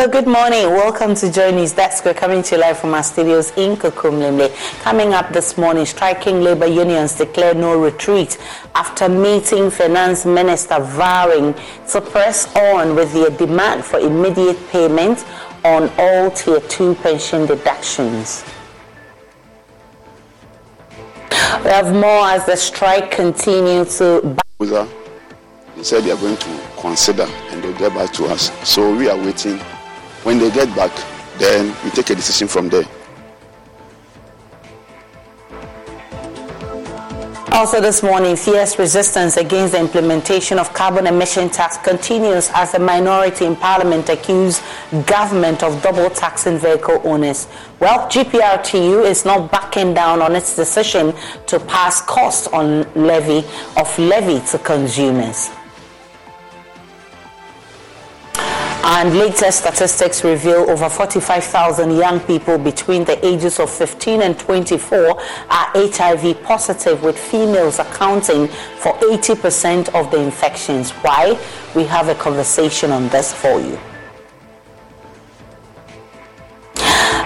Hello, good morning. Welcome to Journey's Desk. We're coming to you live from our studios in Kokomlemle. Coming up this morning, striking labor unions declare no retreat after meeting finance minister vowing to press on with their demand for immediate payment on all tier 2 pension deductions. We have more as the strike continues to. They said they are going to consider and they'll get back to us. So we are waiting. When they get back, then we take a decision from there. Also this morning, fierce resistance against the implementation of carbon emission tax continues as the minority in parliament accuse government of double taxing vehicle owners. Well, GPRTU is not backing down on its decision to pass cost on levy of levy to consumers. And latest statistics reveal over 45,000 young people between the ages of 15 and 24 are HIV positive, with females accounting for 80% of the infections. Why? We have a conversation on this for you.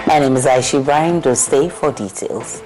My name is Aishi Brian. Do stay for details.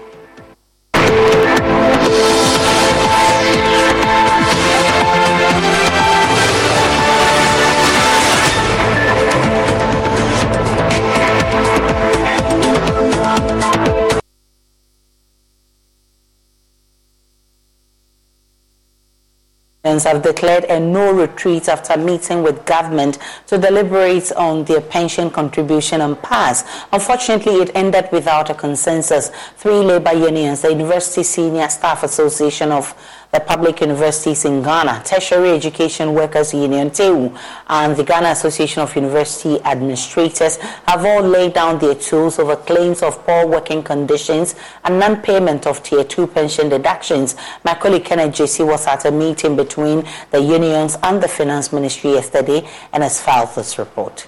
Have declared a no retreat after meeting with government to deliberate on their pension contribution and pass. Unfortunately, it ended without a consensus. Three labor unions, the University Senior Staff Association of the public universities in Ghana, Tertiary Education Workers Union, TEU, and the Ghana Association of University Administrators have all laid down their tools over claims of poor working conditions and non-payment of Tier 2 pension deductions. My colleague Kenneth JC was at a meeting between the unions and the Finance Ministry yesterday and has filed this report.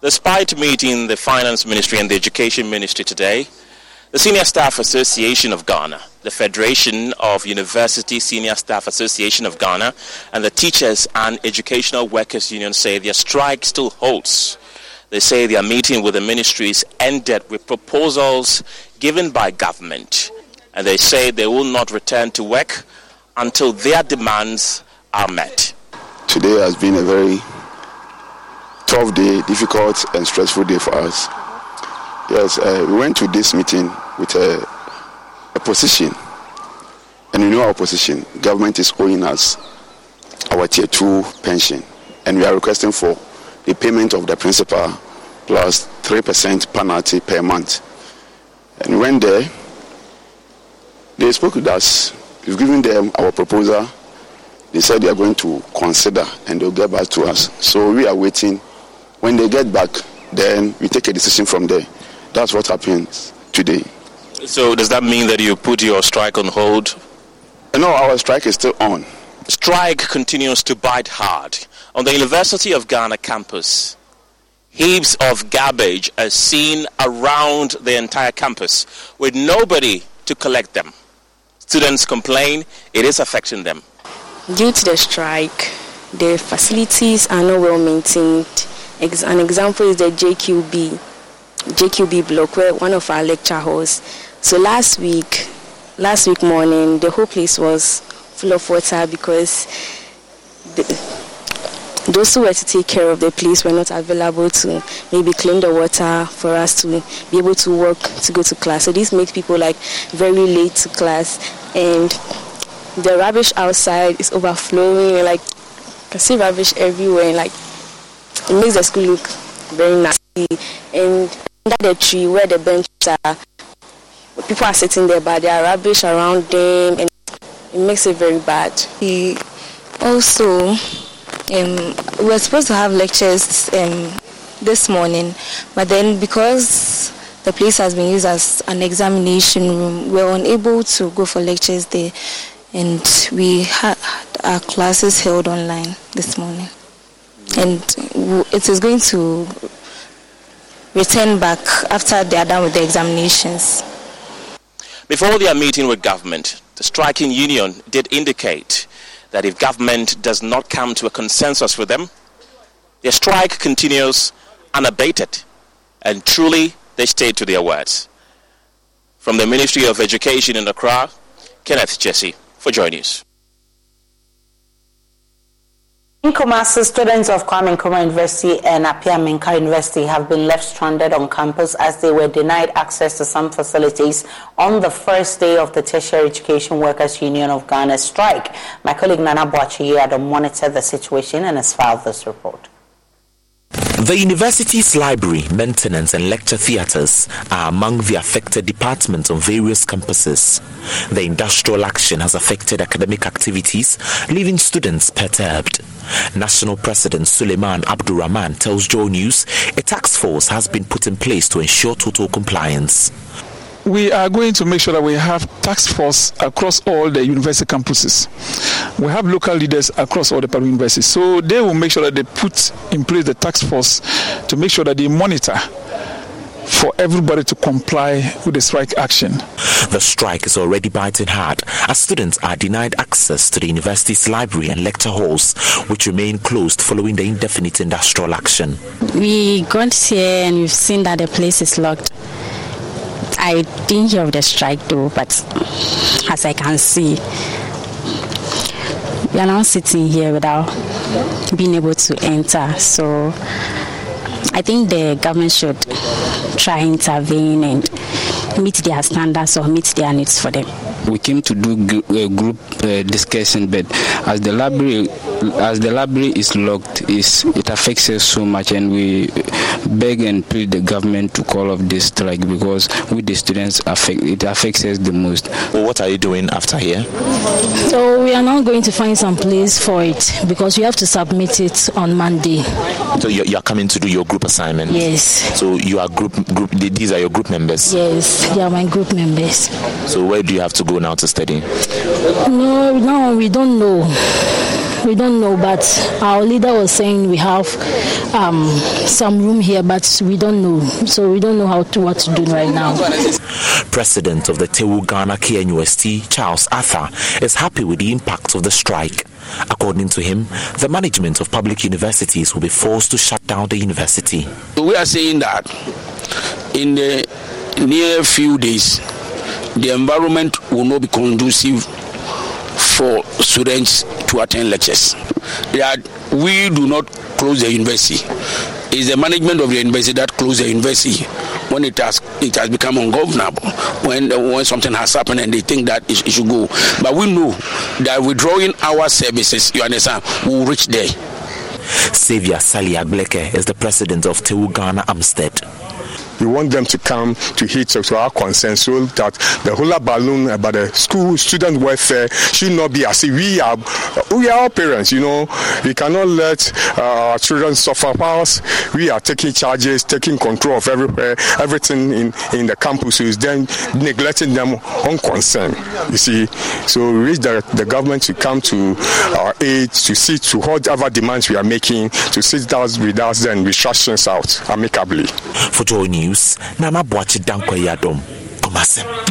Despite meeting the Finance Ministry and the Education Ministry today, the Senior Staff Association of Ghana, the Federation of University Senior Staff Association of Ghana, and the Teachers and Educational Workers Union say their strike still holds. They say their meeting with the ministries ended with proposals given by government, and they say they will not return to work until their demands are met. Today has been a very tough day, difficult and stressful day for us. Yes, uh, we went to this meeting with a, a position, and we know our position. Government is owing us our tier two pension, and we are requesting for the payment of the principal plus three percent penalty per month. And we went there. They spoke with us. We've given them our proposal. They said they are going to consider and they'll get back to us. So we are waiting when they get back, then we take a decision from there. That's what happens today. So does that mean that you put your strike on hold? No, our strike is still on. Strike continues to bite hard. On the University of Ghana campus, heaps of garbage are seen around the entire campus with nobody to collect them. Students complain it is affecting them. Due to the strike, the facilities are not well maintained an example is the JQB, JQB block, where one of our lecture halls. So last week, last week morning, the whole place was full of water because the, those who were to take care of the place were not available to maybe clean the water for us to be able to work to go to class. So this makes people like very late to class, and the rubbish outside is overflowing. Like you can see rubbish everywhere, and like it makes the school look very nasty. And under the tree where the benches are, people are sitting there, but there are rubbish around them, and it makes it very bad. He also, um, we were supposed to have lectures um, this morning, but then because the place has been used as an examination room, we were unable to go for lectures there, and we had our classes held online this morning and it is going to return back after they are done with the examinations. Before their meeting with government, the striking union did indicate that if government does not come to a consensus with them, their strike continues unabated, and truly they stayed to their words. From the Ministry of Education in Accra, Kenneth Jesse for Joy News. Kumasi, students of Kwame Nkrumah University and Appiah-Menka University have been left stranded on campus as they were denied access to some facilities on the first day of the Tertiary Education Workers Union of Ghana strike. My colleague Nana Boachi had monitored the situation and has filed this report. The university's library, maintenance, and lecture theatres are among the affected departments on various campuses. The industrial action has affected academic activities, leaving students perturbed. National President Suleiman Abdurrahman tells Joy News a task force has been put in place to ensure total compliance we are going to make sure that we have task force across all the university campuses. We have local leaders across all the public universities. So they will make sure that they put in place the task force to make sure that they monitor for everybody to comply with the strike action. The strike is already biting hard as students are denied access to the university's library and lecture halls, which remain closed following the indefinite industrial action. We got here and we've seen that the place is locked. I didn't hear of the strike though, but as I can see, we are now sitting here without being able to enter. So I think the government should try intervene and meet their standards or meet their needs for them. we came to do a group uh, discussion, but as the library as the library is locked, is it affects us so much, and we beg and plead the government to call off this strike because with the students affect it affects us the most. Well, what are you doing after here? So we are now going to find some place for it because we have to submit it on Monday. So you are coming to do your group assignment. Yes. So you are group group. These are your group members. Yes, they are my group members. So where do you have to go now to study? No, no, we don't know we don't know, but our leader was saying we have um, some room here, but we don't know. So we don't know how to what to do right now. President of the TEWU Ghana KNUST, Charles Arthur, is happy with the impact of the strike. According to him, the management of public universities will be forced to shut down the university. We are saying that in the near few days, the environment will not be conducive for students to attend lectures. That we do not close the university. It's the management of the university that closed the university when it has it has become ungovernable. When when something has happened and they think that it, it should go. But we know that withdrawing our services, you understand, will reach there. Xavier Sali Agleke is the president of TEWU Ghana AAMUSTED. We want them to come to hit to our concerns so that the hula balloon about the school student welfare should not be as if we are we are all parents, you know. We cannot let uh, our children suffer whilst we are taking charges, taking control of everywhere, everything in, in the campuses, then neglecting them on concern. You see, so we wish that the government to come to our aid to see to whatever demands we are making, to sit down with us, then restrictions out amicably. For Joy News, Nana Boachi Dankwa Kumase.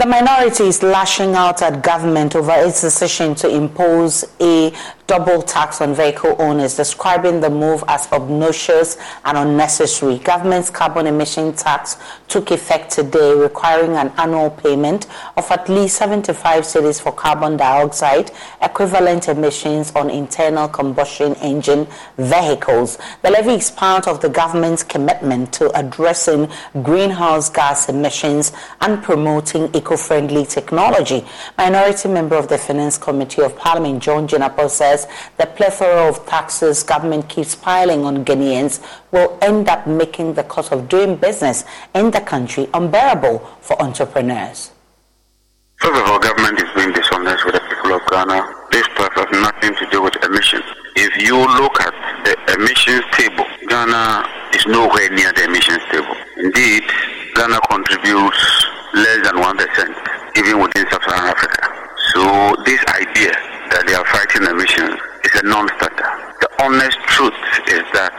The minority is lashing out at government over its decision to impose a double tax on vehicle owners, describing the move as obnoxious and unnecessary. Government's carbon emission tax took effect today, requiring an annual payment of at least 75 cedis for carbon dioxide equivalent emissions on internal combustion engine vehicles. The levy is part of the government's commitment to addressing greenhouse gas emissions and promoting eco eco-friendly technology. Minority member of the Finance Committee of Parliament, John Jinapor, says the plethora of taxes government keeps piling on Ghanaians will end up making the cost of doing business in the country unbearable for entrepreneurs. First of all, government is being dishonest with the people of Ghana. This stuff has nothing to do with emissions. If you look at the emissions table, Ghana is nowhere near the emissions table. Indeed, Ghana contributes less than 1%, even within sub-Saharan Africa. So this idea that they are fighting emissions is a non-starter. The honest truth is that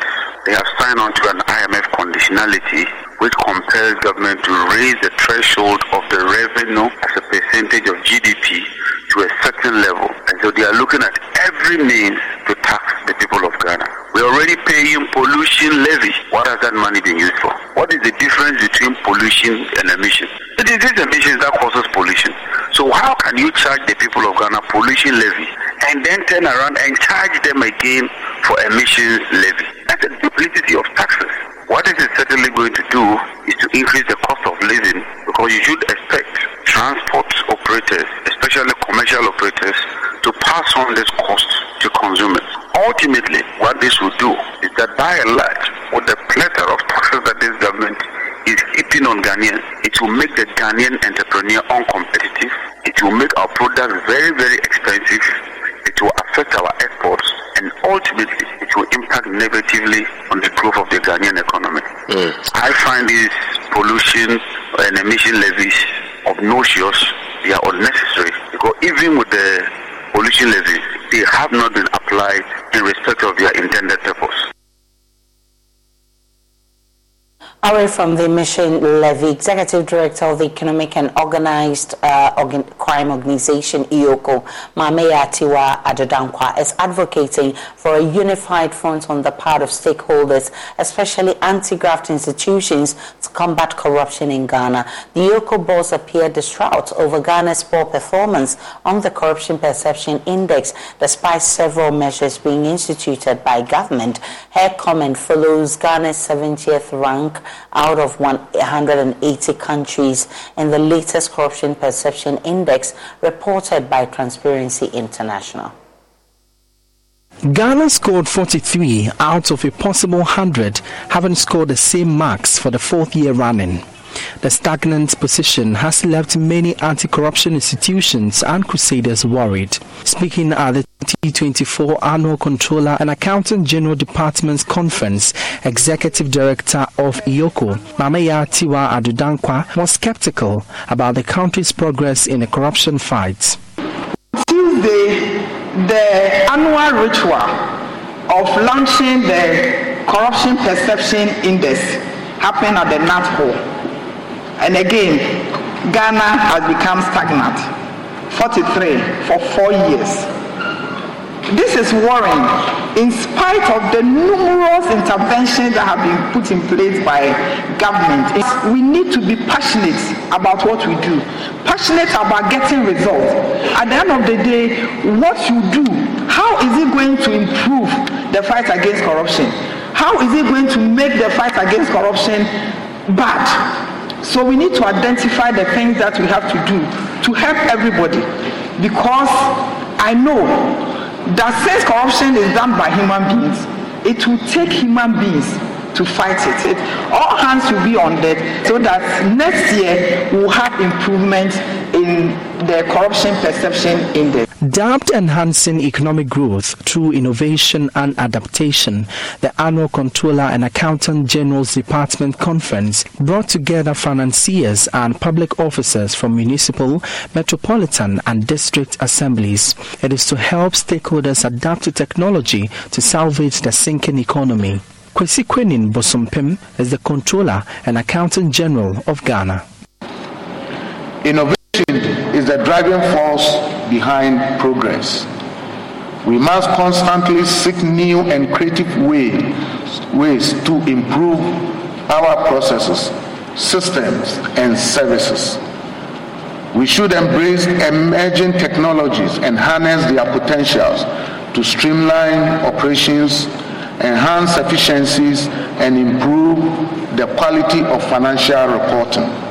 they have signed on to an IMF conditionality which compels government to raise the threshold of the revenue as a percentage of GDP to a certain level. And so they are looking at every means to tax the people of Ghana. We're already paying pollution levy. What has that money been used for? What is the difference between pollution and emission? It is these emissions that causes pollution. So how can you charge the people of Ghana pollution levy and then turn around and charge them again for emissions levy? That's a duplicity of taxes. What it is certainly going to do is to increase the cost of living because you should expect transport operators, especially commercial operators, to pass on this cost to consumers. Ultimately, what this will do is that by and large, with the plethora of taxes that this government is hitting on Ghanaians, it will make the Ghanaian entrepreneur uncompetitive. It will make our products very, very expensive. It will affect our ultimately, it will impact negatively on the growth of the Ghanaian economy. Mm. I find these pollution and emission levies obnoxious. They are unnecessary because even with the pollution levies, they have not been applied in respect of their intended purpose. Away from the emission levy, Executive Director of the Economic and Organized uh, Organ- Crime Organization, EOCO, Maame Yaa Tiwaa Addo-Danquah, is advocating for a unified front on the part of stakeholders, especially anti-graft institutions, to combat corruption in Ghana. The EOCO boss appeared distraught over Ghana's poor performance on the Corruption Perception Index, despite several measures being instituted by government. Her comment follows Ghana's 70th rank out of 180 countries in the latest Corruption Perception Index reported by Transparency International. Ghana scored 43 out of a possible 100, having scored the same marks for the fourth year running. The stagnant position has left many anti corruption institutions and crusaders worried. Speaking at the 2024 Annual Controller and Accountant General Department's Conference, Executive Director of EOCO, Mameya Tiwa Adudankwa, was skeptical about the country's progress in the corruption fight. Tuesday, the annual ritual of launching the Corruption Perception Index happened at the NAT Hall. And again, Ghana has become stagnant. 43 for four years. This is worrying in spite of the numerous interventions that have been put in place by government. We need to be passionate about what we do, passionate about getting results. At the end of the day, what you do, how is it going to improve the fight against corruption? How is it going to make the fight against corruption bad? So we need to identify the things that we have to do to help everybody because I know that since corruption is done by human beings, it will take human beings to fight it. it. All hands will be on deck so that next year we'll have improvement in the corruption perception index. Dubbed Enhancing Economic Growth Through Innovation and Adaptation, the annual Controller and Accountant General's Department Conference brought together financiers and public officers from municipal, metropolitan, and district assemblies. It is to help stakeholders adapt to technology to salvage the sinking economy. Kwesi Kwaning-Bosompem is the Controller and Accountant General of Ghana. Innovation is the driving force behind progress. We must constantly seek new and creative ways, ways to improve our processes, systems, and services. We should embrace emerging technologies and harness their potentials to streamline operations, enhance efficiencies, and improve the quality of financial reporting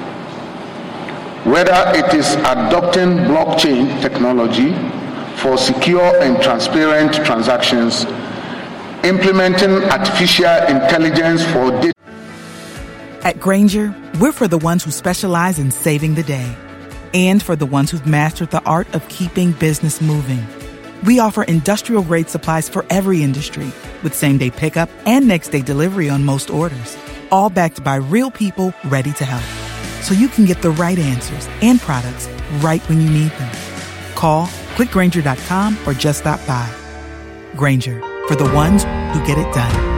whether it is adopting blockchain technology for secure and transparent transactions, implementing artificial intelligence for data. At Grainger, we're for the ones who specialize in saving the day and for the ones who've mastered the art of keeping business moving. We offer industrial grade supplies for every industry with same day pickup and next day delivery on most orders, all backed by real people ready to help so you can get the right answers and products right when you need them. Call clickgrainger.com or just stop by. Grainger for the ones who get it done.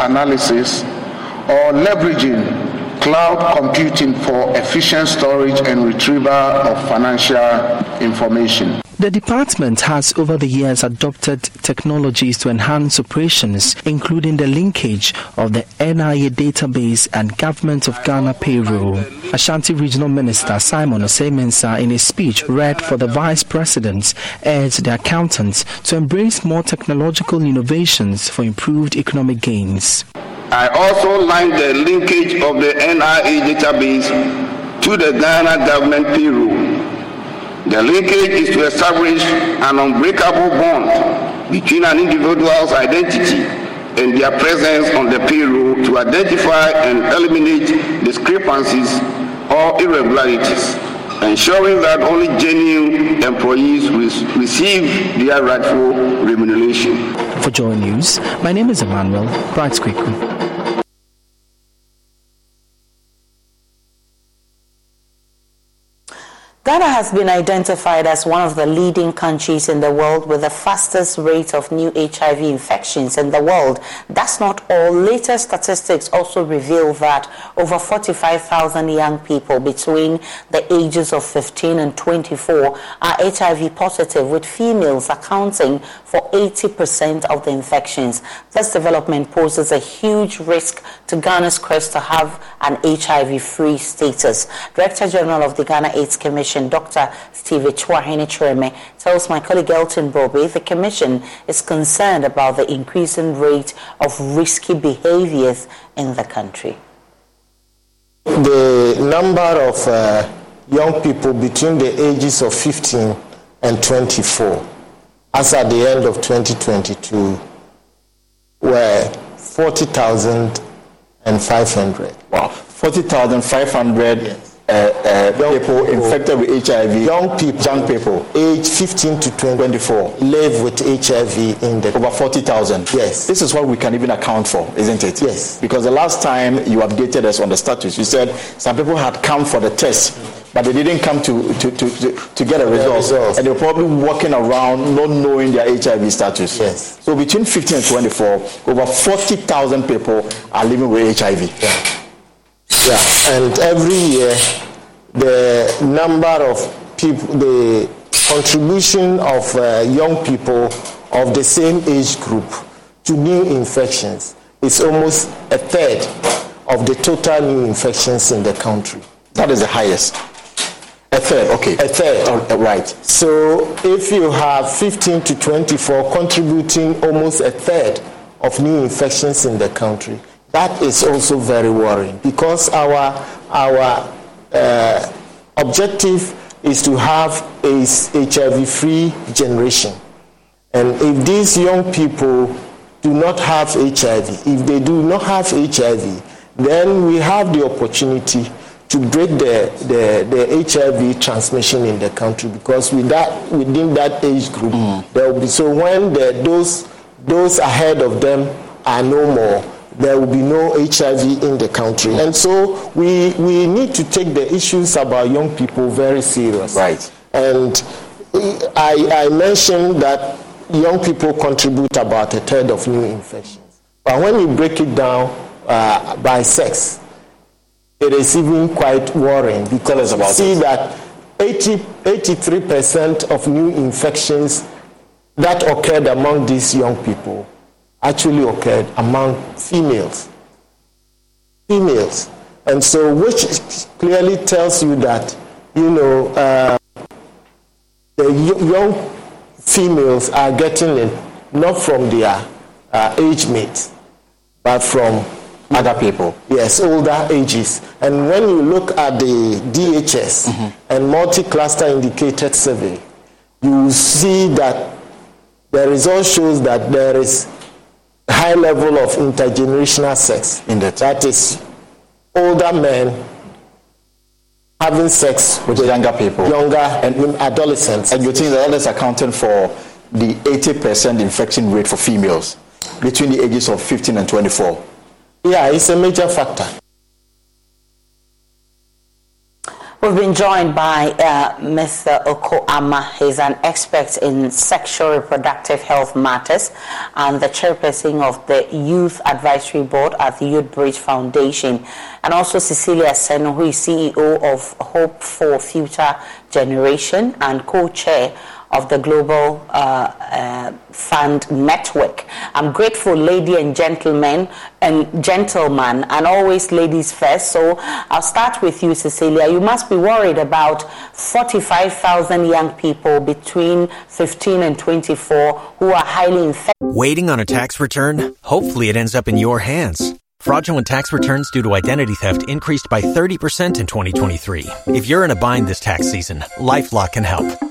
Analysis or leveraging cloud computing for efficient storage and retrieval of financial information. The department has over the years adopted technologies to enhance operations, including the linkage of the NIA database and Government of Ghana payroll. Ashanti Regional Minister Simon Osei-Mensah, in a speech read for the Vice President, urged the accountants to embrace more technological innovations for improved economic gains. I also like the linkage of the NIA database to the Ghana government payroll. The linkage is to establish an unbreakable bond between an individual's identity and their presence on the payroll to identify and eliminate discrepancies or irregularities, ensuring that only genuine employees receive their rightful remuneration. For Joy News, my name is Emmanuel Bright Ghana has been identified as one of the leading countries in the world with the fastest rate of new HIV infections in the world. That's not all. Later statistics also reveal that over 45,000 young people between the ages of 15 and 24 are HIV positive, with females accounting for 80% of the infections. This development poses a huge risk to Ghana's quest to have an HIV free status. Director General of the Ghana AIDS Commission Commission, Dr. Steve Chwahini Kyeremeh, tells my colleague Elton Brobbey the Commission is concerned about the increasing rate of risky behaviors in the country. The number of uh, young people between the ages of 15 and 24, as at the end of 2022, were 40,500. Wow, 40,500 yes uh, uh, people infected with HIV, young people, young people, age 15 to 24, live with HIV in the over 40,000. Yes, this is what we can even account for, isn't it? Yes, because the last time you updated us on the status, you said some people had come for the test. But they didn't come to, to, to, to, to get a result. And they were probably walking around not knowing their HIV status. Yes. So between 15 and 24, over 40,000 people are living with HIV. Yeah. Yeah, and every year the number of people, the contribution of uh, young people of the same age group to new infections is almost a third of the total new infections in the country. That is the highest. A third, okay. A third. Oh, right. So if you have 15 to 24 contributing almost a third of new infections in the country, that is also very worrying because our our uh, objective is to have a HIV-free generation, and if these young people do not have HIV, if they do not have HIV, then we have the opportunity to break the, the, the HIV transmission in the country because with that, within that age group, mm. there will be so when the, those those ahead of them are no more there will be no HIV in the country. And so we, we need to take the issues about young people very serious. Right. And I, I mentioned that young people contribute about a third of new infections. But when you break it down uh, by sex, it is even quite worrying because you see it. that 80, 83% of new infections that occurred among these young people actually occurred among females. Females. And so, which clearly tells you that, you know, uh, the young females are getting it not from their uh, age mates, but from other people. Yes, older ages. And when you look at the DHS mm-hmm. and multi cluster indicated survey, you see that the result shows that there is high level of intergenerational sex. In that. That is older men having sex with younger people, younger and adolescents. And you think that is accounting for the 80% infection rate for females between the ages of 15 and 24? Yeah, it's a major factor. We've been joined by uh, Mr. Oko Ama. He's an expert in sexual reproductive health matters and the chairperson of the Youth Advisory Board at the Youth Bridge Foundation. And also Cecilia Senoo, who is CEO of Hope for Future Generation and co-chair of the Global uh, uh, Fund Network. I'm grateful, lady and gentlemen, and gentlemen, and always ladies first. So I'll start with you, Cecilia. You must be worried about 45,000 young people between 15 and 24 who are highly infected. Waiting on a tax return? Hopefully, it ends up in your hands. Fraudulent tax returns due to identity theft increased by 30% in 2023. If you're in a bind this tax season, LifeLock can help.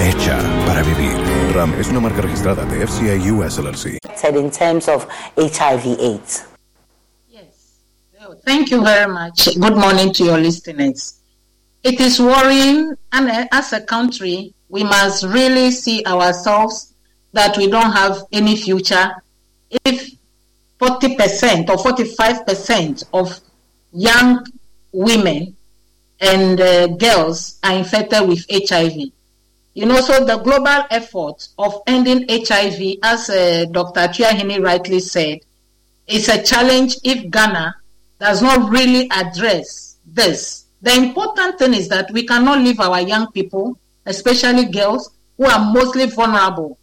Hecha para vivir. RAM es una marca registrada de FCA US LLC. In terms of HIV AIDS. Yes. Thank you very much. Good morning to your listeners. It is worrying, and as a country, we must really see ourselves that we don't have any future if 40% or 45% of young women and uh, girls are infected with HIV. You know, so the global effort of ending HIV, as uh, Dr. Tuahini rightly said, is a challenge if Ghana does not really address this. The important thing is that we cannot leave our young people, especially girls, who are mostly vulnerable,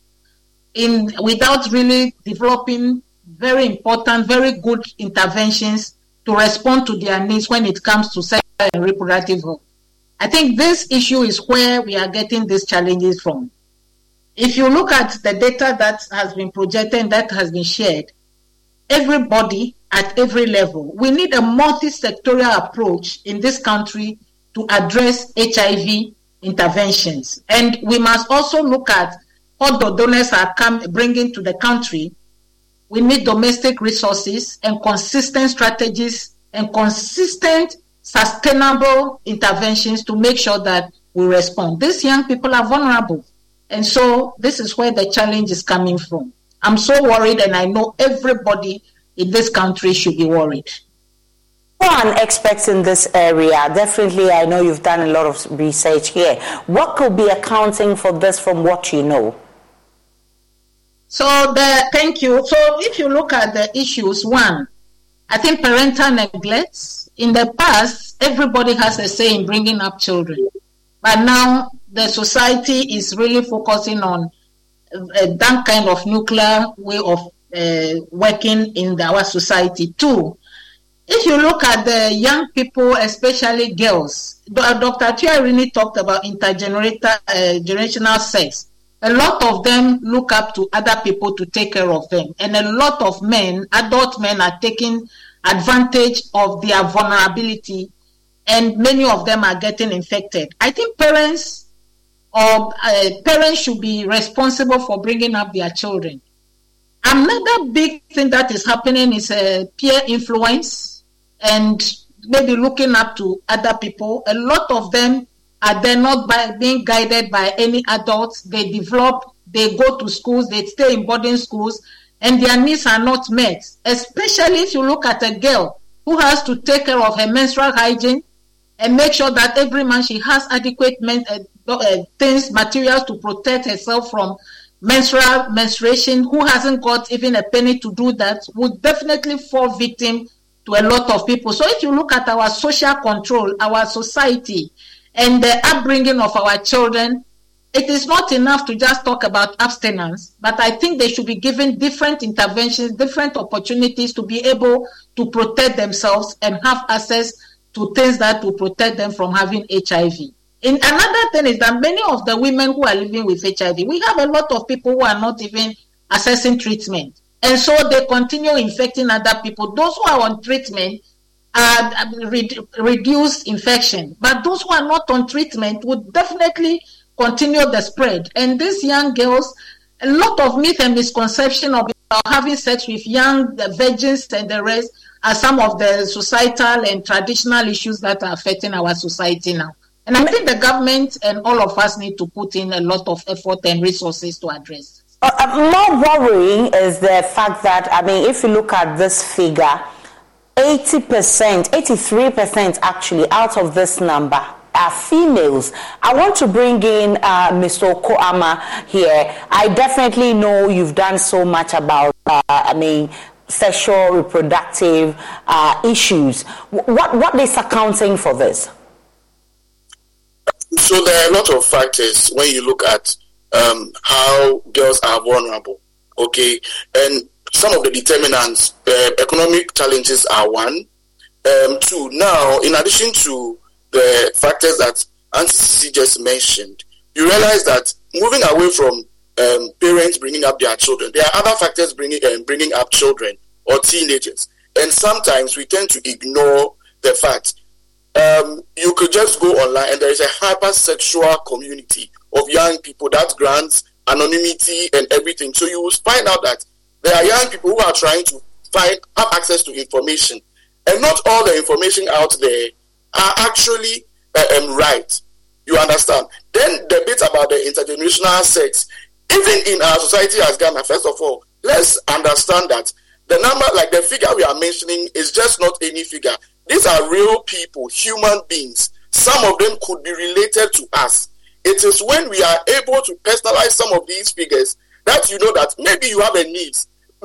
in without really developing very important, very good interventions to respond to their needs when it comes to sexual and reproductive health. I think this issue is where we are getting these challenges from. If you look at the data that has been projected and that has been shared, everybody at every level, we need a multi-sectorial approach in this country to address HIV interventions. And we must also look at what the donors are come, bringing to the country. We need domestic resources and consistent strategies and consistent sustainable interventions to make sure that we respond. These young people are vulnerable. And so this is where the challenge is coming from. I'm so worried, and I know everybody in this country should be worried. Who are experts in this area? Definitely, I know you've done a lot of research here. What could be accounting for this from what you know? So, the, thank you. So, if you look at the issues, one, I think parental neglect. In the past, everybody has a say in bringing up children, but now the society is really focusing on uh, that kind of nuclear way of uh, working in the, our society too. If you look at the young people, especially girls, Dr. Tia really talked about intergenerational uh, sex. A lot of them look up to other people to take care of them, and a lot of men, adult men, are taking advantage of their vulnerability, and many of them are getting infected. I think parents or uh, parents should be responsible for bringing up their children. Another big thing that is happening is uh, peer influence and maybe looking up to other people. A lot of them are they not by being guided by any adults. They develop, they go to schools, they stay in boarding schools, and their needs are not met. Especially if you look at a girl who has to take care of her menstrual hygiene and make sure that every month she has adequate men, uh, uh, things, materials to protect herself from menstrual menstruation who hasn't got even a penny to do that would definitely fall victim to a lot of people so if you look at our social control our society and the upbringing of our children it is not enough to just talk about abstinence but i think they should be given different interventions different opportunities to be able to protect themselves and have access to things that will protect them from having hiv in another thing is that many of the women who are living with HIV, we have a lot of people who are not even assessing treatment. And so they continue infecting other people. Those who are on treatment uh, re- reduce infection. But those who are not on treatment would definitely continue the spread. And these young girls, a lot of myth and misconception of having sex with young virgins and the rest are some of the societal and traditional issues that are affecting our society now. And I think the government and all of us need to put in a lot of effort and resources to address. Uh, uh, more worrying is the fact that, I mean, if you look at this figure, 80%, 83% actually out of this number are females. I want to bring in uh, Mr. Okoama here. I definitely know you've done so much about, uh, I mean, sexual reproductive uh, issues. What, what is accounting for this? So there are a lot of factors when you look at um, how girls are vulnerable. Okay, and some of the determinants, uh, economic challenges are one. Um, two, now, in addition to the factors that Auntie just mentioned, you realize that moving away from um, parents bringing up their children, there are other factors bringing um, bringing up children or teenagers, and sometimes we tend to ignore the fact. Um, you could just go online, and there is a hypersexual community of young people that grants anonymity and everything. So you will find out that there are young people who are trying to find have access to information, and not all the information out there are actually um, right. You understand? Then the bit about the intergenerational sex, even in our society as Ghana, first of all, let's understand that the number, like the figure we are mentioning, is just not any figure. These are real people, human beings. Some of them could be related to us. It is when we are able to personalize some of these figures that you know that maybe you have a need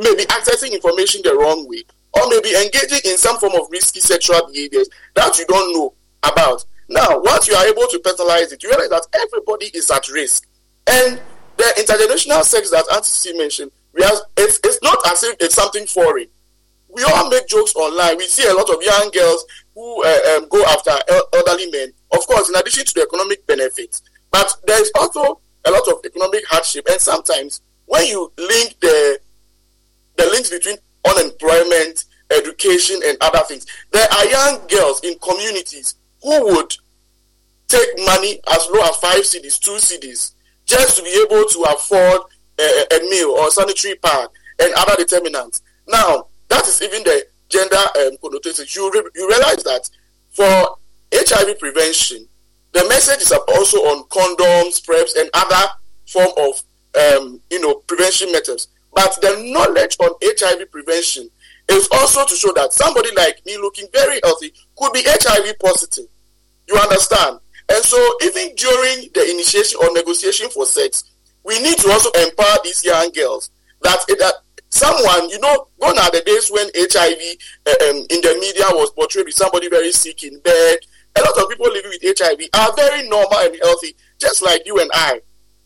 maybe accessing information the wrong way, or maybe engaging in some form of risky sexual behaviors that you don't know about. Now, once you are able to personalize it, you realize that everybody is at risk. And the intergenerational sex that Auntie C mentioned, we have, it's, it's not as if it's something foreign. We all make jokes online. We see a lot of young girls who uh, um, go after elderly men. Of course, in addition to the economic benefits, but there is also a lot of economic hardship. And sometimes when you link the the links between unemployment, education, and other things. There are young girls in communities who would take money as low as five cedis, two cedis, just to be able to afford a, a meal or sanitary pad and other determinants. Now, that is even the gender um, connotation. You, re- you realize that for HIV prevention, the message is also on condoms, PrEPs, and other form of um, you know prevention methods. But the knowledge on HIV prevention is also to show that somebody like me looking very healthy could be HIV positive. You understand? And so even during the initiation or negotiation for sex, we need to also empower these young girls that, that someone, you know, gone are the days when HIV uh, um, in the media was portrayed with somebody very sick in bed. A lot of people living with HIV are very normal and healthy, just like you and I.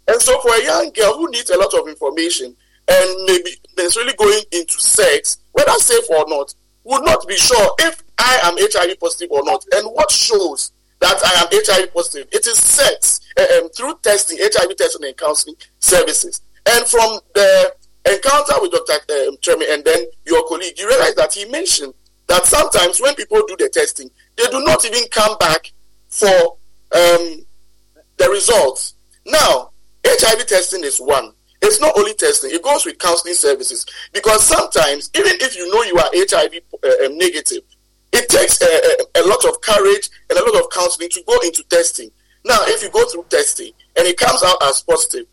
And so for a young girl who needs a lot of information, and maybe necessarily going into sex, whether safe or not, would not be sure if I am HIV positive or not. And what shows that I am HIV positive? It is sex um, through testing, HIV testing and counseling services. And from the encounter with Dr. Um, Tremi and then your colleague, you realize that he mentioned that sometimes when people do the testing, they do not even come back for um, the results. Now, HIV testing is one. It's not only testing, it goes with counseling services. Because sometimes, even if you know you are HIV uh, um, negative, it takes a, a, a, lot of courage and a lot of counseling to go into testing. Now, if you go through testing and it comes out as positive,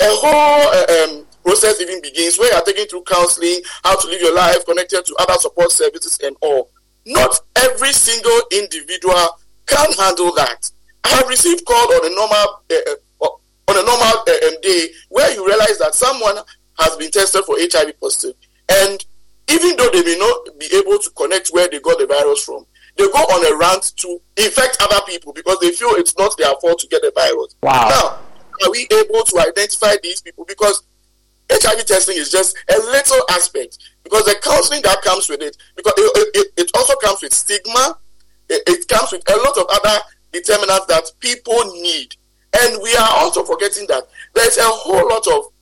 a whole uh, um, process even begins where you are taking through counseling, how to live your life, connected to other support services and all. Not every single individual can handle that. I have received call on a normal uh, uh on a normal um, day where you realize that someone has been tested for HIV positive, and even though they may not be able to connect where they got the virus from, they go on a rant to infect other people because they feel it's not their fault to get the virus. Wow. Now, are we able to identify these people? Because HIV testing is just a little aspect. Because the counseling that comes with it, because it, it, it also comes with stigma, it, it comes with a lot of other determinants that people need and we are also forgetting that there's a whole lot of,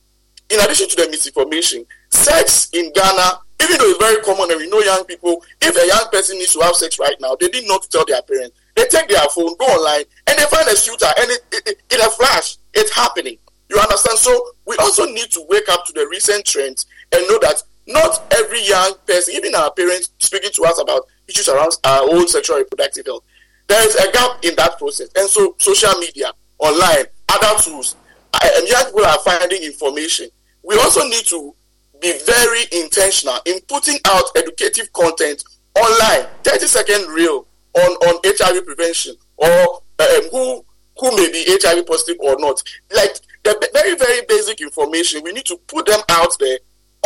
in addition to the misinformation, sex in Ghana even though it's very common and we know young people, if a young person needs to have sex right now, they not to tell their parents. They take their phone, go online, and they find a shooter, and it, it, it, in a flash, it's happening. You understand? So we also need to wake up to the recent trends and know that not every young person, even our parents, speaking to us about issues around uh, our own sexual reproductive health, there is a gap in that process. And so social media, online, other tools, and young people are finding information. We also need to be very intentional in putting out educative content online, 30 second reel on, on HIV prevention or um, who who may be HIV positive or not. Like the very, very basic information, we need to put them out there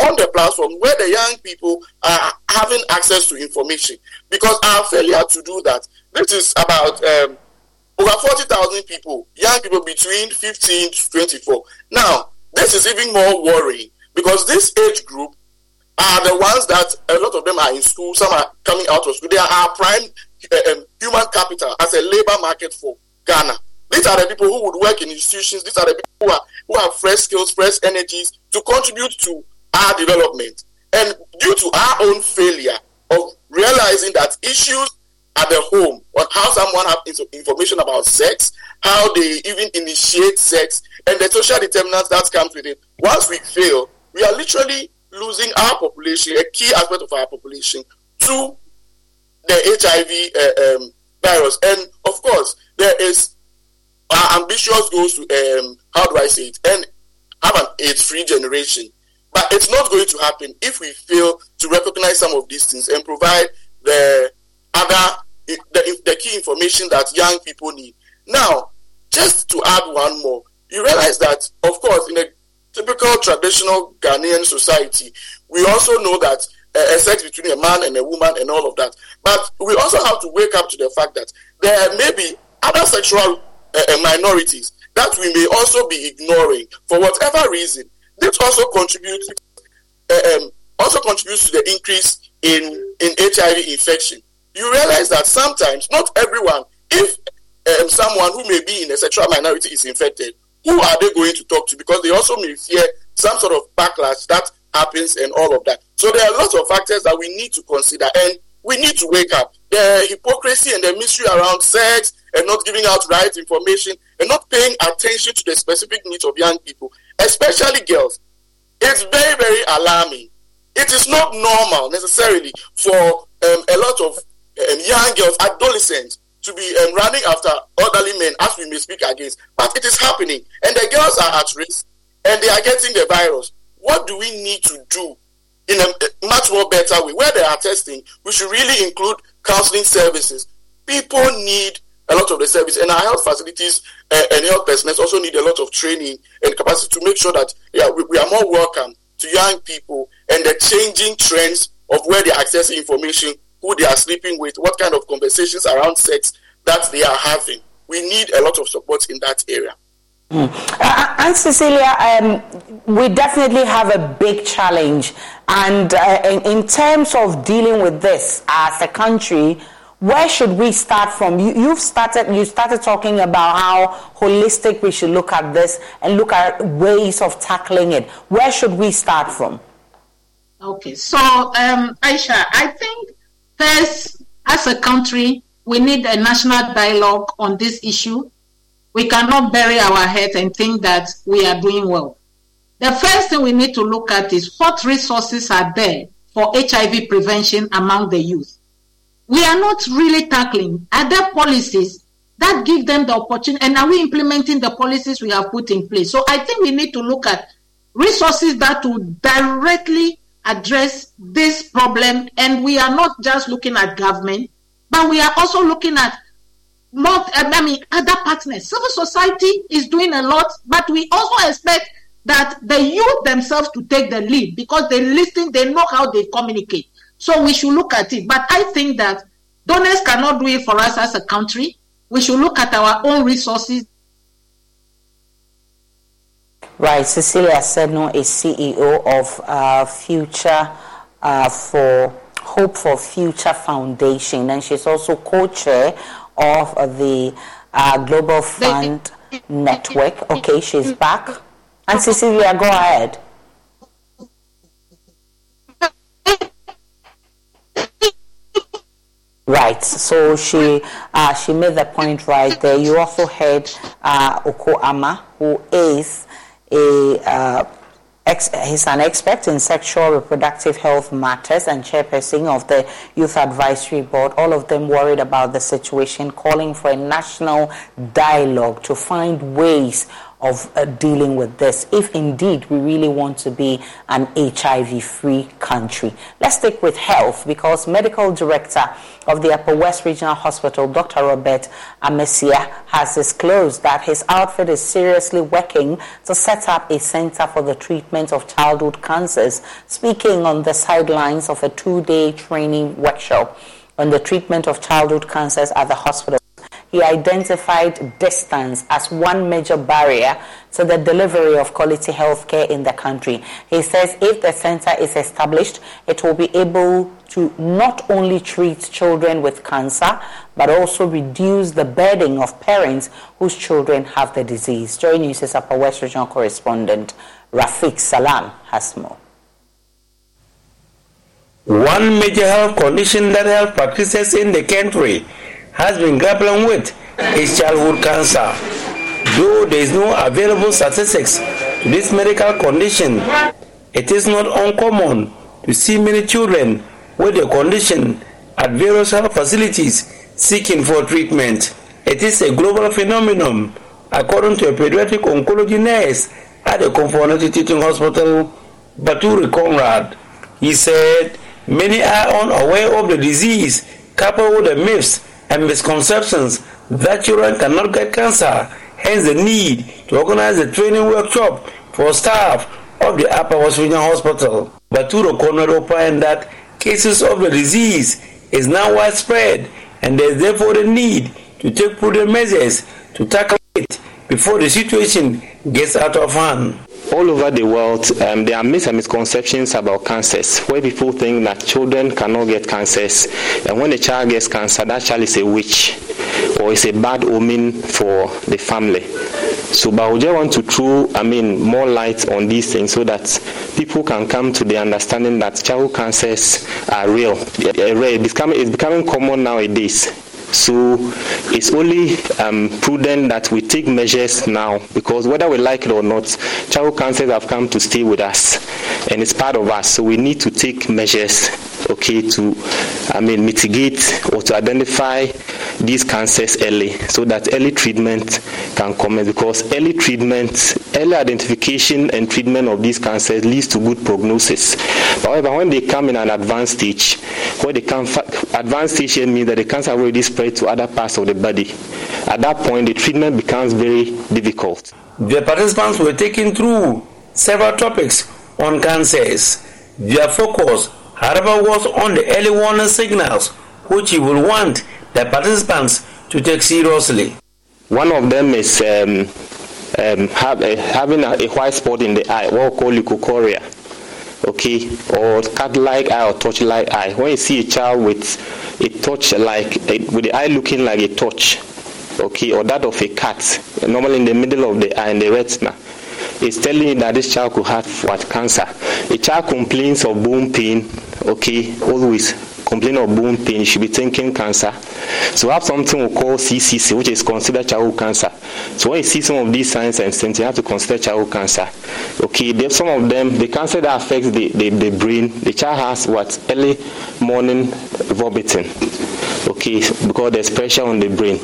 on the platform where the young people are having access to information. Because our failure to do that, this is about um, over 40,000 people, young people between 15 to 24. Now, this is even more worrying because this age group are the ones that a lot of them are in school, some are coming out of school. They are our prime uh, um, human capital as a labor market for Ghana. These are the people who would work in institutions. These are the people who, are, who have fresh skills, fresh energies to contribute to our development. And due to our own failure of realizing that issues at the home on how someone have information about sex, how they even initiate sex, and the social determinants that comes with it. Once we fail, we are literally losing our population, a key aspect of our population, to the HIV uh, um, virus. And of course, there is our ambitious goals to um, how do I say it, and have an AIDS-free generation. But it's not going to happen if we fail to recognize some of these things and provide the other the, the key information that young people need. Now, just to add one more, you realize that, of course, in a typical traditional Ghanaian society, we also know that uh, a sex between a man and a woman and all of that. But we also have to wake up to the fact that there may be other sexual uh, uh, minorities that we may also be ignoring for whatever reason. This also contributes uh, um, also contributes to the increase in, in HIV infection. You realize that sometimes not everyone, if um, someone who may be in a sexual minority is infected, who are they going to talk to? Because they also may fear some sort of backlash that happens and all of that. So there are lots of factors that we need to consider and we need to wake up. The hypocrisy and the mystery around sex and not giving out right information and not paying attention to the specific needs of young people, especially girls. It's very, very alarming. It is not normal necessarily for um, a lot of um, young girls, adolescents, to be um, running after elderly men as we may speak against. But it is happening, and the girls are at risk, and they are getting the virus. What do we need to do in a much more better way? Where they are testing, we should really include counseling services. People need a lot of the service, and our health facilities uh, and health personnel also need a lot of training and capacity to make sure that yeah, we, we are more welcome to young people and the changing trends of where they are accessing information, who they are sleeping with, what kind of conversations around sex that they are having. We need a lot of support in that area. Mm. Uh, and Cecilia, um, we definitely have a big challenge. And uh, in, in, terms of dealing with this as a country, where should we start from? You, have started. You started talking about how holistic we should look at this and look at ways of tackling it. Where should we start from? Okay, so um, Aisha, I think first, as a country, we need a national dialogue on this issue. We cannot bury our head and think that we are doing well. The first thing we need to look at is what resources are there for HIV prevention among the youth we are not really tackling other policies that give them the opportunity and are we implementing the policies we have put in place so i think we need to look at resources that will directly address this problem and we are not just looking at government but we are also looking at not i mean other partners civil society is doing a lot but we also expect that the youth themselves to take the lead because they listen they know how they communicate so we should look at it. But I think that donors cannot do it for us as a country. We should look at our own resources. Right, Cecilia Senoo is CEO of uh, Future uh, for Hope for Future Foundation, and she's also co-chair of the uh, Global Fund Network. Okay, she's back. And Cecilia, go ahead. Right. So she uh, she made the point right there. You also heard uh, Oko Ama, who is a uh, ex- he's an expert in sexual reproductive health matters and chairperson of the Youth Advisory Board. All of them worried about the situation, calling for a national dialogue to find ways of uh, dealing with this if indeed we really want to be an HIV free country. Let's stick with health because medical director of the Upper West Regional Hospital, Dr. Robert Amesia, has disclosed that his outfit is seriously working to set up a center for the treatment of childhood cancers, speaking on the sidelines of a two day training workshop on the treatment of childhood cancers at the hospital he identified distance as one major barrier to the delivery of quality health care in the country. He says if the center is established, it will be able to not only treat children with cancer, but also reduce the burden of parents whose children have the disease. Joining us is Upper West Regional correspondent Rafiq Salam has more. One major health condition that health practices in the country has been grappling with is childhood cancer. Though there is no available statistics to this medical condition, it is not uncommon to see many children with the condition at various health facilities seeking for treatment. It is a global phenomenon, according to a pediatric oncology nurse at the Comfort Teaching Hospital, Baturi Conrad. He said many are unaware of the disease, coupled with the myths and misconceptions that children cannot get cancer, hence the need to organize a training workshop for staff of the Upper West Regional Hospital. Baturo Conrad opined that cases of the disease is now widespread and there is therefore the need to take prudent measures to tackle it before the situation gets out of hand all over the world, um, there are myths and misconceptions about cancers, where people think that children cannot get cancers, and when a child gets cancer, that child is a witch or is a bad omen for the family. So, but I just want to throw, I mean, more light on these things so that people can come to the understanding that childhood cancers are real. It's becoming, it's becoming common nowadays. So it's only um, prudent that we take measures now because whether we like it or not, child cancers have come to stay with us and it's part of us. So we need to take measures, okay, to I mean mitigate or to identify these cancers early so that early treatment can commence because early treatment, early identification and treatment of these cancers leads to good prognosis. However, when they come in an advanced stage, where they come advanced stage means that the cancer already spread to other parts of the body. At that point, the treatment becomes very difficult. The participants were taken through several topics on cancers. Their focus, however, was on the early warning signals, which you will want the participants to take seriously. One of them is um, um, have, uh, having a, a, white spot in the eye, what we call leukocoria, okay, or cat-like eye or torch-like eye. When you see a child with a touch like, with the eye looking like a torch, okay, or that of a cat, normally in the middle of the eye, in the retina, it's telling you that this child could have what cancer. A child complains of bone pain, okay, always complain of bone pain, you should be thinking cancer. So have something we call CCC, which is considered childhood cancer. So when you see some of these signs and symptoms, you have to consider childhood cancer. Okay, there's some of them, the cancer that affects the, the, the brain, the child has what? Early morning vomiting. Okay, because there's pressure on the brain.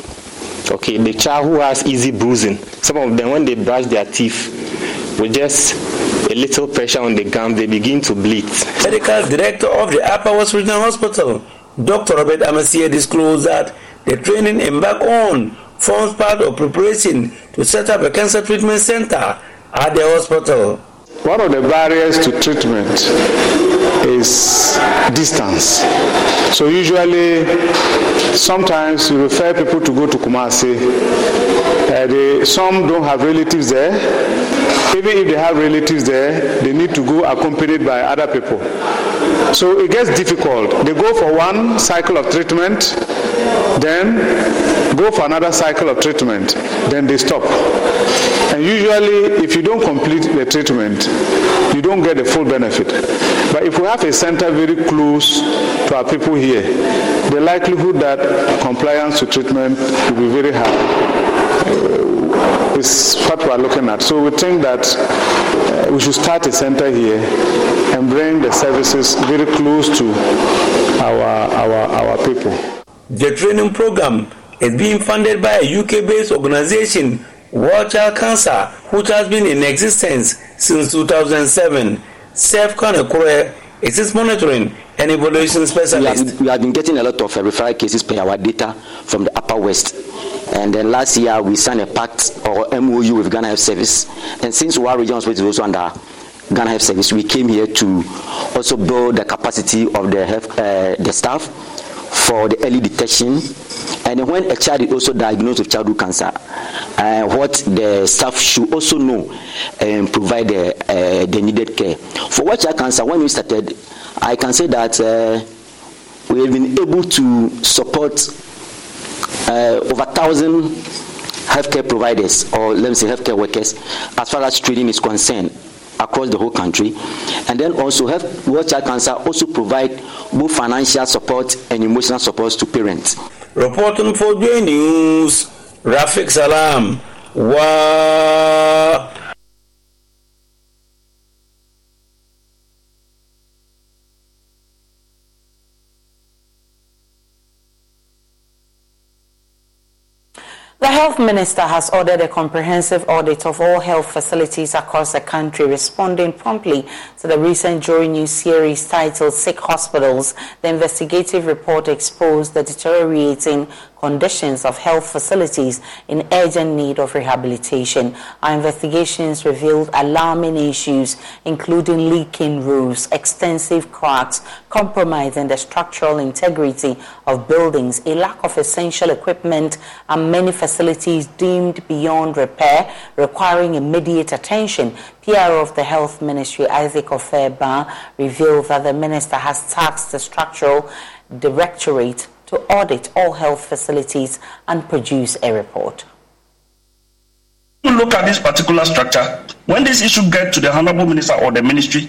Okay, the child who has easy bruising, some of them when they brush their teeth, will just a little pressure on the gum, they begin to bleed. Medical director of the Upper West Regional Hospital, Dr. Robert Amasia, disclosed that the training embarked on forms part of preparation to set up a cancer treatment center at the hospital. One of the barriers to treatment is distance. So usually, sometimes we refer people to go to Kumasi. Uh, they, some don't have relatives there. Even if they have relatives there, they need to go accompanied by other people. So it gets difficult. They go for one cycle of treatment then go for another cycle of treatment, then they stop. And usually, if you don't complete the treatment, you don't get the full benefit. But if we have a center very close to our people here, the likelihood that compliance to treatment will be very high uh, is what we are looking at. So we think that we should start a center here and bring the services very close to our, our, our people. The training program is being funded by a UK-based organization, World Child Cancer, which has been in existence since 2007. Sef Kanekure is monitoring and evaluation specialist. We have, we have been getting a lot of uh, referral cases per our data from the Upper West. And then last year we signed a pact or MOU with Ghana Health Service. And since our region hospital is also under Ghana Health Service, we came here to also build the capacity of the health, uh, the staff for the early detection. And when a child is also diagnosed with childhood cancer, uh, what the staff should also know and provide the, uh, the needed care. For what child cancer, when we started, I can say that uh, we have been able to support uh, over thousand healthcare providers or let me say healthcare workers as far as training is concerned across the whole country. And then also Health World Child Cancer also provide both financial support and emotional support to parents. Reporting for J News, Rafik Salam. Wa health minister has ordered a comprehensive audit of all health facilities across the country, responding promptly to the recent Joy News series titled Sick Hospitals. The investigative report exposed the deteriorating conditions of health facilities in urgent need of rehabilitation. Our investigations revealed alarming issues, including leaking roofs, extensive cracks, compromising the structural integrity of buildings, a lack of essential equipment, and many facilities deemed beyond repair, requiring immediate attention. PR of the Health Ministry, Isaac Oferba, revealed that the minister has tasked the Structural Directorate to audit all health facilities and produce a report. Look at this particular structure, when this issue gets to the Honorable Minister or the Ministry,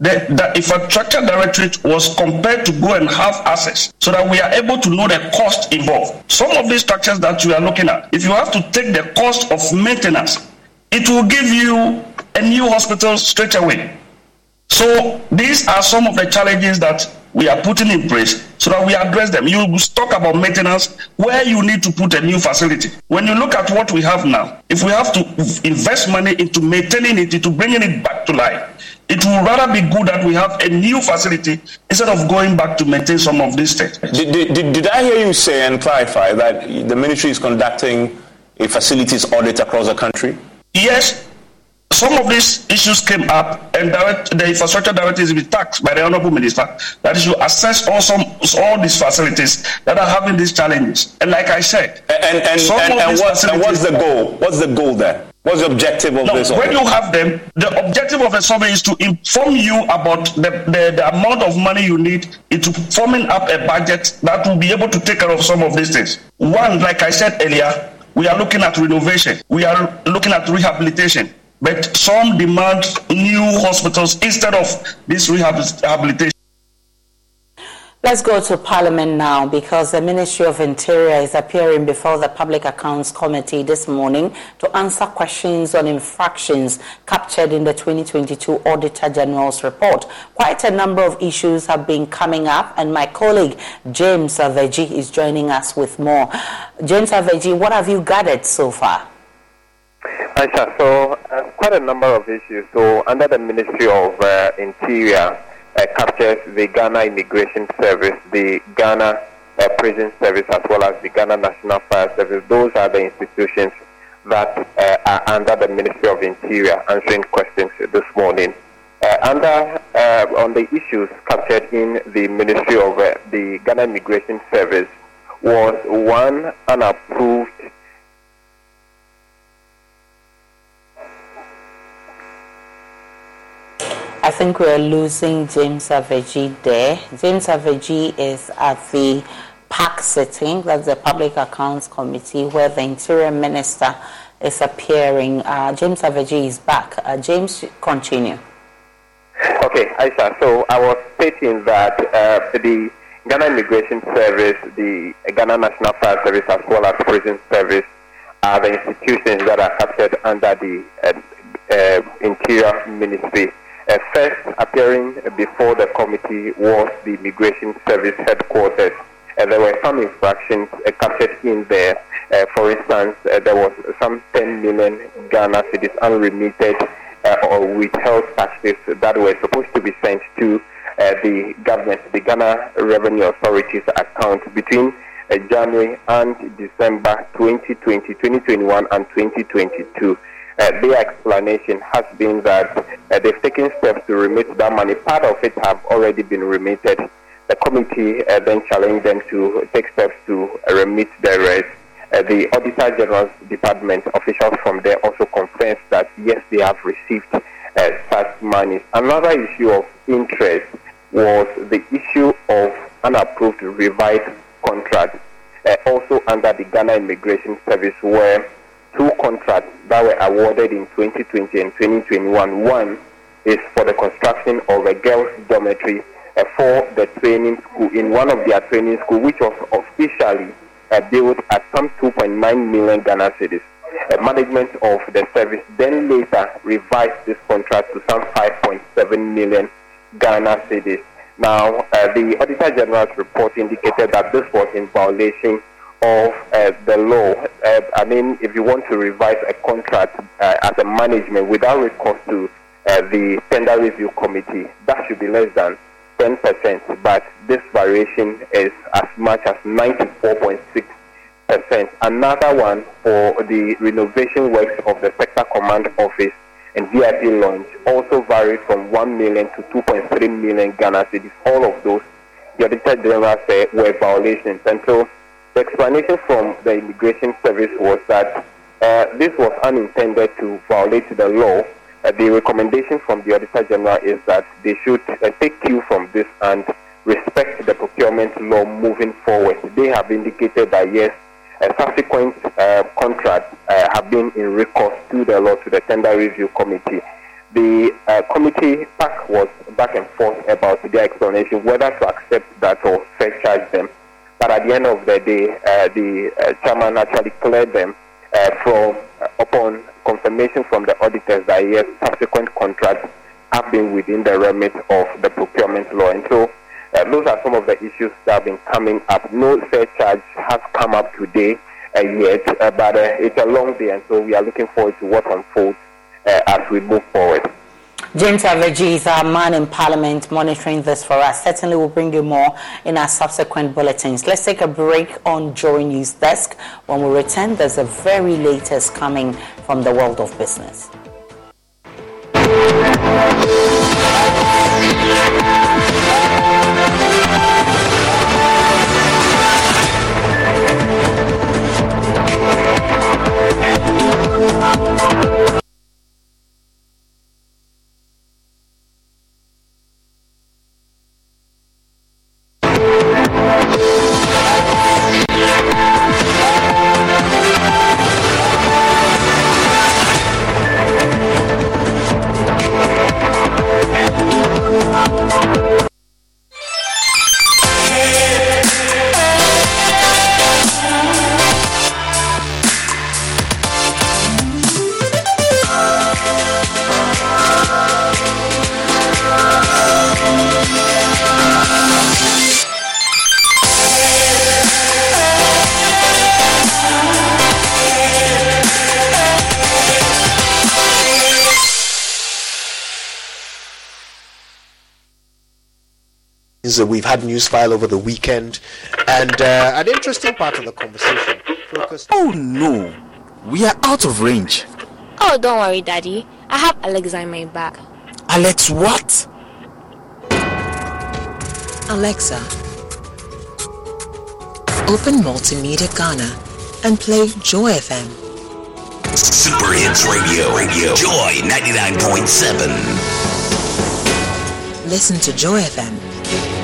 the, the infrastructure directorate was compared to go and have access so that we are able to know the cost involved. Some of these structures that you are looking at, if you have to take the cost of maintenance, it will give you a new hospital straight away. So these are some of the challenges that we are putting in place so that we address them. You talk about maintenance where you need to put a new facility. When you look at what we have now, if we have to invest money into maintaining it, into bringing it back to life, it will rather be good that we have a new facility instead of going back to maintain some of these things. Did, did, did I hear you say and clarify that the ministry is conducting a facilities audit across the country? Yes, some of these issues came up, and direct, the infrastructure director is being taxed by the honorable minister that you assess all some all these facilities that are having these challenges. And like I said, and and, and, and, what, and what's the goal? What's the goal there? What's the objective of no, this? When you have them, the objective of a survey is to inform you about the, the, the amount of money you need into forming up a budget that will be able to take care of some of these things. One, like I said earlier, we are looking at renovation. We are looking at rehabilitation. But some demand new hospitals instead of this rehabilitation. Let's go to Parliament now because the Ministry of Interior is appearing before the Public Accounts Committee this morning to answer questions on infractions captured in the 2022 Auditor General's report. Quite a number of issues have been coming up, and my colleague James Avedzi is joining us with more. James Avedzi, what have you gathered so far? Aisha, so uh, quite a number of issues. So under the Ministry of uh, Interior uh, captures the Ghana Immigration Service, the Ghana uh, Prison Service, as well as the Ghana National Fire Service. Those are the institutions that uh, are under the Ministry of Interior answering questions this morning. Uh, under on the issues captured in the Ministry of the Ghana Immigration Service was one unapproved I think we're losing James Avedzi there. James Avedzi is at the PAC sitting, that's the Public Accounts Committee, where the Interior Minister is appearing. Uh, James Avedzi is back. Uh, James, continue. Okay, Aisha. So I was stating that uh, the Ghana Immigration Service, the Ghana National Fire Service, as well as Prison Service, are the institutions that are captured under the uh, uh, Interior Ministry. Uh, first appearing before the committee was the Immigration Service headquarters. Uh, there were some infractions uh, captured in there. Uh, for instance, uh, there was some 10 million Ghana cedis unremitted uh, or withheld taxes that were supposed to be sent to the government, the Ghana Revenue Authority's account between January and December 2020, 2021, and 2022. Uh, their explanation has been that uh, they've taken steps to remit that money. Part of it have already been remitted. The committee uh, then challenged them to take steps to remit the rest. Uh, the Auditor General's Department officials from there also confirmed that yes, they have received uh, such money. Another issue of interest was the issue of unapproved revised contracts, uh, also under the Ghana Immigration Service, where two contracts that were awarded in 2020 and 2021. One is for the construction of a girls' dormitory uh, for the training school in one of their training school, which was officially uh, built at some 2.9 million Ghana cedis. Uh, management of the service then later revised this contract to some 5.7 million Ghana cedis. Now, uh, the Auditor General's report indicated that this was in violation of uh, the law. Uh, I mean, if you want to revise a contract uh, as a management without recourse to uh, the tender review committee, that should be less than 10%, but this variation is as much as 94.6%. Another one for the renovation works of the sector command office and VIP launch also varied from 1 million to 2.3 million Ghana cedis. All of those, the Auditor General said, were violations. And so the explanation from the Immigration Service was that uh, this was unintended to violate the law. Uh, the recommendation from the Auditor General is that they should uh, take cue from this and respect the procurement law moving forward. They have indicated that yes, subsequent uh, contracts uh, have been in recourse to the law to the tender review committee. The uh, committee PAC was back and forth about their explanation whether to accept that or surcharge them. But at the end of the day, uh, the uh, chairman actually cleared them uh, from upon confirmation from the auditors that yes, subsequent contracts have been within the remit of the procurement law. And so uh, those are some of the issues that have been coming up. No surcharge has come up today uh, yet, uh, but it's a long day, and so we are looking forward to what unfolds as we move forward. James Avedzi is our man in Parliament monitoring this for us. Certainly, we'll bring you more in our subsequent bulletins. Let's take a break on Joy News Desk. When we return, there's a very latest coming from the world of business. We've had news file over the weekend, and uh, an interesting part of the conversation focused. Oh no, we are out of range. Oh, don't worry, Daddy. I have Alexa in my bag. Alex, what? Alexa, open Multimedia Ghana and play Joy FM. Super Hits Radio, Radio, Joy 99.7. Listen to Joy FM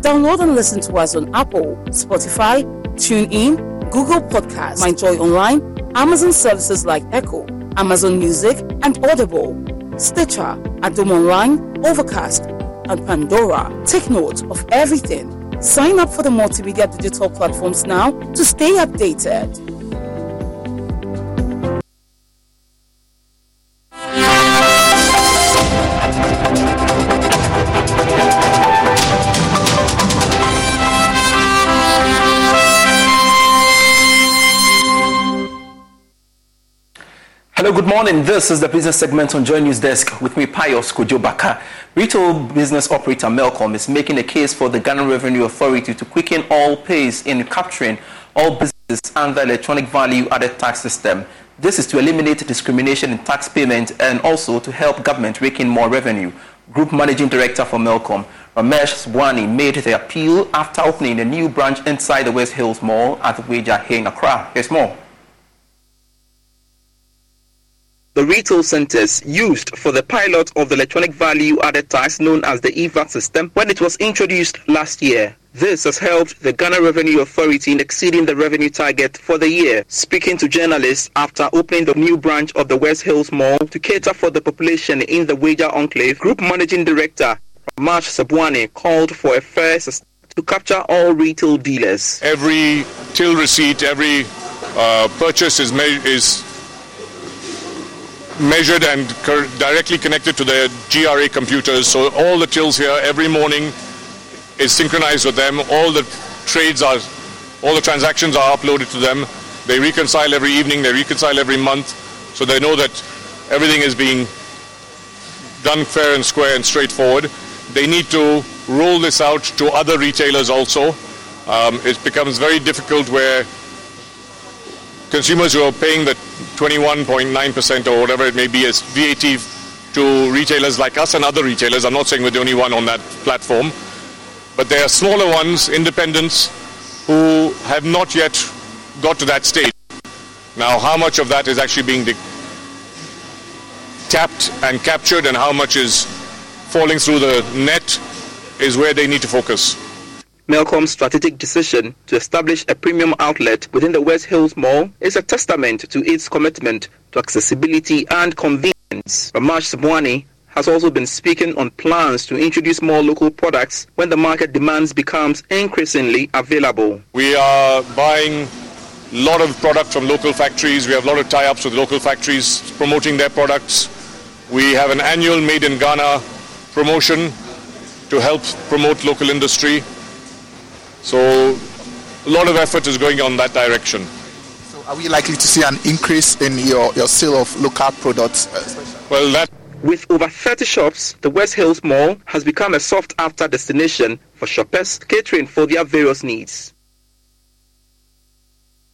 download and listen to us on Apple, Spotify, TuneIn, Google Podcasts, MyJoyOnline, Amazon services like Echo, Amazon Music, and Audible, Stitcher, Adom Online, Overcast, and Pandora. Take note of everything. Sign up for the multimedia digital platforms now to stay updated. Good morning. This is the business segment on Joy News Desk with me, Pius Kojobaka. Retail business operator Melcom is making a case for the Ghana Revenue Authority to quicken all pace in capturing all businesses under the electronic value added tax system. This is to eliminate discrimination in tax payment and also to help government rake in more revenue. Group Managing Director for Melcom, Ramesh Sajnani, made the appeal after opening a new branch inside the West Hills Mall at Weja here in Accra. Here's more. The retail centers used for the pilot of the electronic value added tax known as the EVAT system when it was introduced last year. This has helped the Ghana Revenue Authority in exceeding the revenue target for the year. Speaking to journalists after opening the new branch of the West Hills Mall to cater for the population in the Weja Enclave, Group Managing Director Ramesh Sajnani called for a fair to capture all retail dealers. Every till receipt, every uh, purchase is, made is measured and directly connected to the GRA computers. So all the tills here every morning is synchronized with them. All the trades are, all the transactions are uploaded to them. They reconcile every evening. They reconcile every month, so they know that everything is being done fair and square and straightforward. They need to roll this out to other retailers also. Um, it becomes very difficult where consumers who are paying the 21.9% or whatever it may be as VAT to retailers like us and other retailers. I'm not saying we're the only one on that platform, but there are smaller ones, independents, who have not yet got to that stage. Now, how much of that is actually being de- tapped and captured, and how much is falling through the net, is where they need to focus. Melcom's strategic decision to establish a premium outlet within the West Hills Mall is a testament to its commitment to accessibility and convenience. Ramesh Sajnani has also been speaking on plans to introduce more local products when the market demands becomes increasingly available. We are buying a lot of product from local factories. We have a lot of tie-ups with local factories promoting their products. We have an annual Made in Ghana promotion to help promote local industry. So a lot of effort is going on that direction. So are we likely to see an increase in your, your sale of local products? Well, that With over 30 shops, the West Hills Mall has become a sought after destination for shoppers catering for their various needs.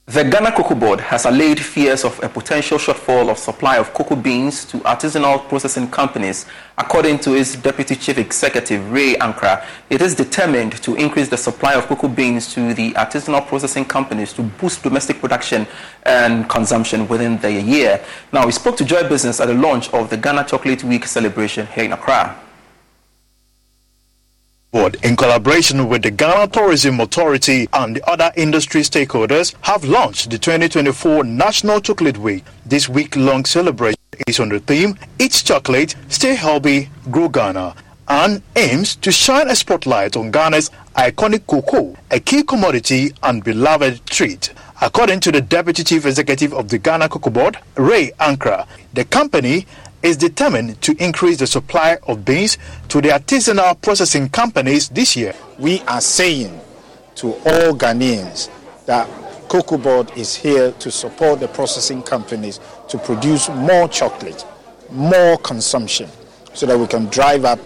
The Ghana Cocoa Board has allayed fears of a potential shortfall of supply of cocoa beans to artisanal processing companies. According to its Deputy Chief Executive, Ray Ankra, it is determined to increase the supply of cocoa beans to the artisanal processing companies to boost domestic production and consumption within the year. Now, we spoke to Joy Business at the launch of the Ghana Chocolate Week celebration here in Accra. Board, in collaboration with the Ghana Tourism Authority and the other industry stakeholders, have launched the 2024 National Chocolate Week. This week-long celebration is on the theme Eat Chocolate, Stay Healthy, Grow Ghana, and aims to shine a spotlight on Ghana's iconic cocoa, a key commodity and beloved treat. According to the Deputy Chief Executive of the Ghana Cocoa Board, Ray Ankra, the company is determined to increase the supply of beans to the artisanal processing companies this year. We are saying to all Ghanaians that Cocoa Board is here to support the processing companies to produce more chocolate, more consumption, so that we can drive up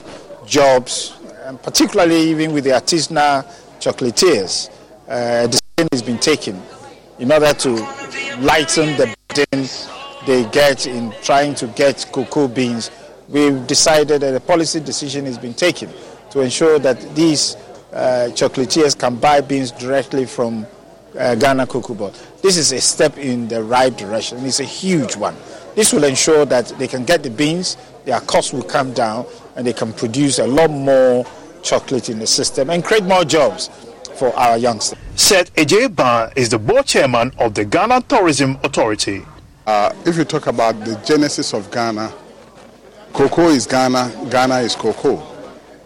jobs, and particularly even with the artisanal chocolatiers. Uh, a decision has been taken in order to lighten the burden they get in trying to get cocoa beans. We've decided that a policy decision has been taken to ensure that these uh, chocolatiers can buy beans directly from uh, Ghana Cocoa Board. This is a step in the right direction. It's a huge one. This will ensure that they can get the beans, their costs will come down, and they can produce a lot more chocolate in the system and create more jobs for our youngsters. Seth Adjei Baah is the board chairman of the Ghana Tourism Authority. Uh, if you talk about the genesis of Ghana, cocoa is Ghana, Ghana is cocoa.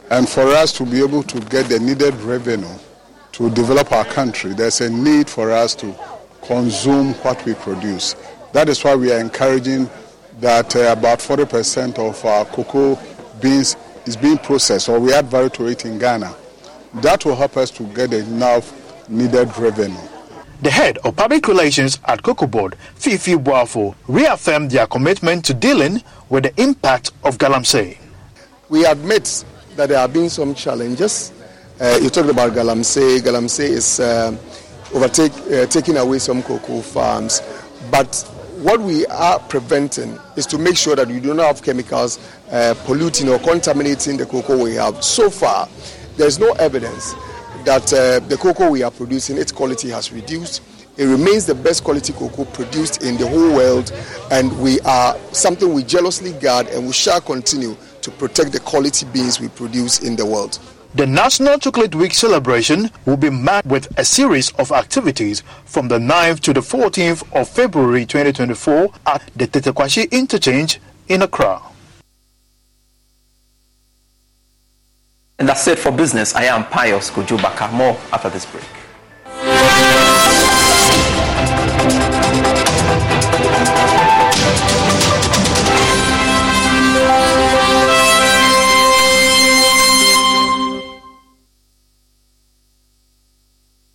And for us to be able to get the needed revenue to develop our country, there's a need for us to consume what we produce. That is why we are encouraging that uh, about 40% of our cocoa beans is being processed or we add value to it in Ghana. That will help us to get enough needed revenue. The head of public relations at Cocoa Board, Fifi Boafo, reaffirmed their commitment to dealing with the impact of galamsey. We admit that there have been some challenges. Uh, you talked about galamsey. Galamsey is uh, overtake, uh, taking away some cocoa farms. But what we are preventing is to make sure that we do not have chemicals uh, polluting or contaminating the cocoa we have. So far, there's no evidence that uh, the cocoa we are producing, its quality has reduced. It remains the best quality cocoa produced in the whole world, and we are something we jealously guard and we shall continue to protect the quality beans we produce in the world. The National Chocolate Week celebration will be marked with a series of activities from the 9th to the 14th of February 2024 at the Tetteh Quarshie Interchange in Accra. And that's it for business. I am Pius Kujubaka. More after this break.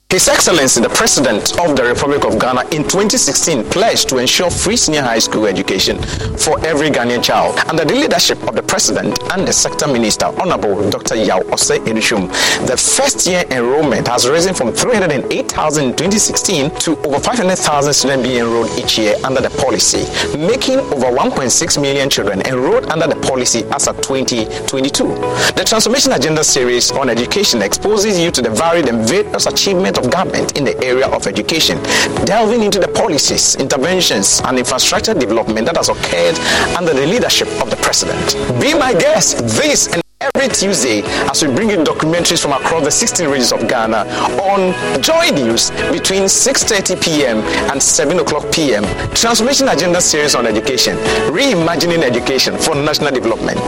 His Excellency the President of the Republic of Ghana in 2016 pledged to ensure free senior high school education for every Ghanaian child. Under the leadership of the President and the Sector Minister, Honorable Dr. Yaw Osei Adutwum, the first year enrollment has risen from 308,000 in 2016 to over 500,000 students being enrolled each year under the policy, making over 1.6 million children enrolled under the policy as of 2022. The Transformation Agenda series on education exposes you to the varied and various achievements of government in the area of education, delving into the policies, interventions, and infrastructure development that has occurred under the leadership of the president. Be my guest this and every Tuesday as we bring you documentaries from across the 16 regions of Ghana on Joy News between 6.30 p.m. and 7 o'clock p.m. Transformation Agenda series on education, reimagining education for national development.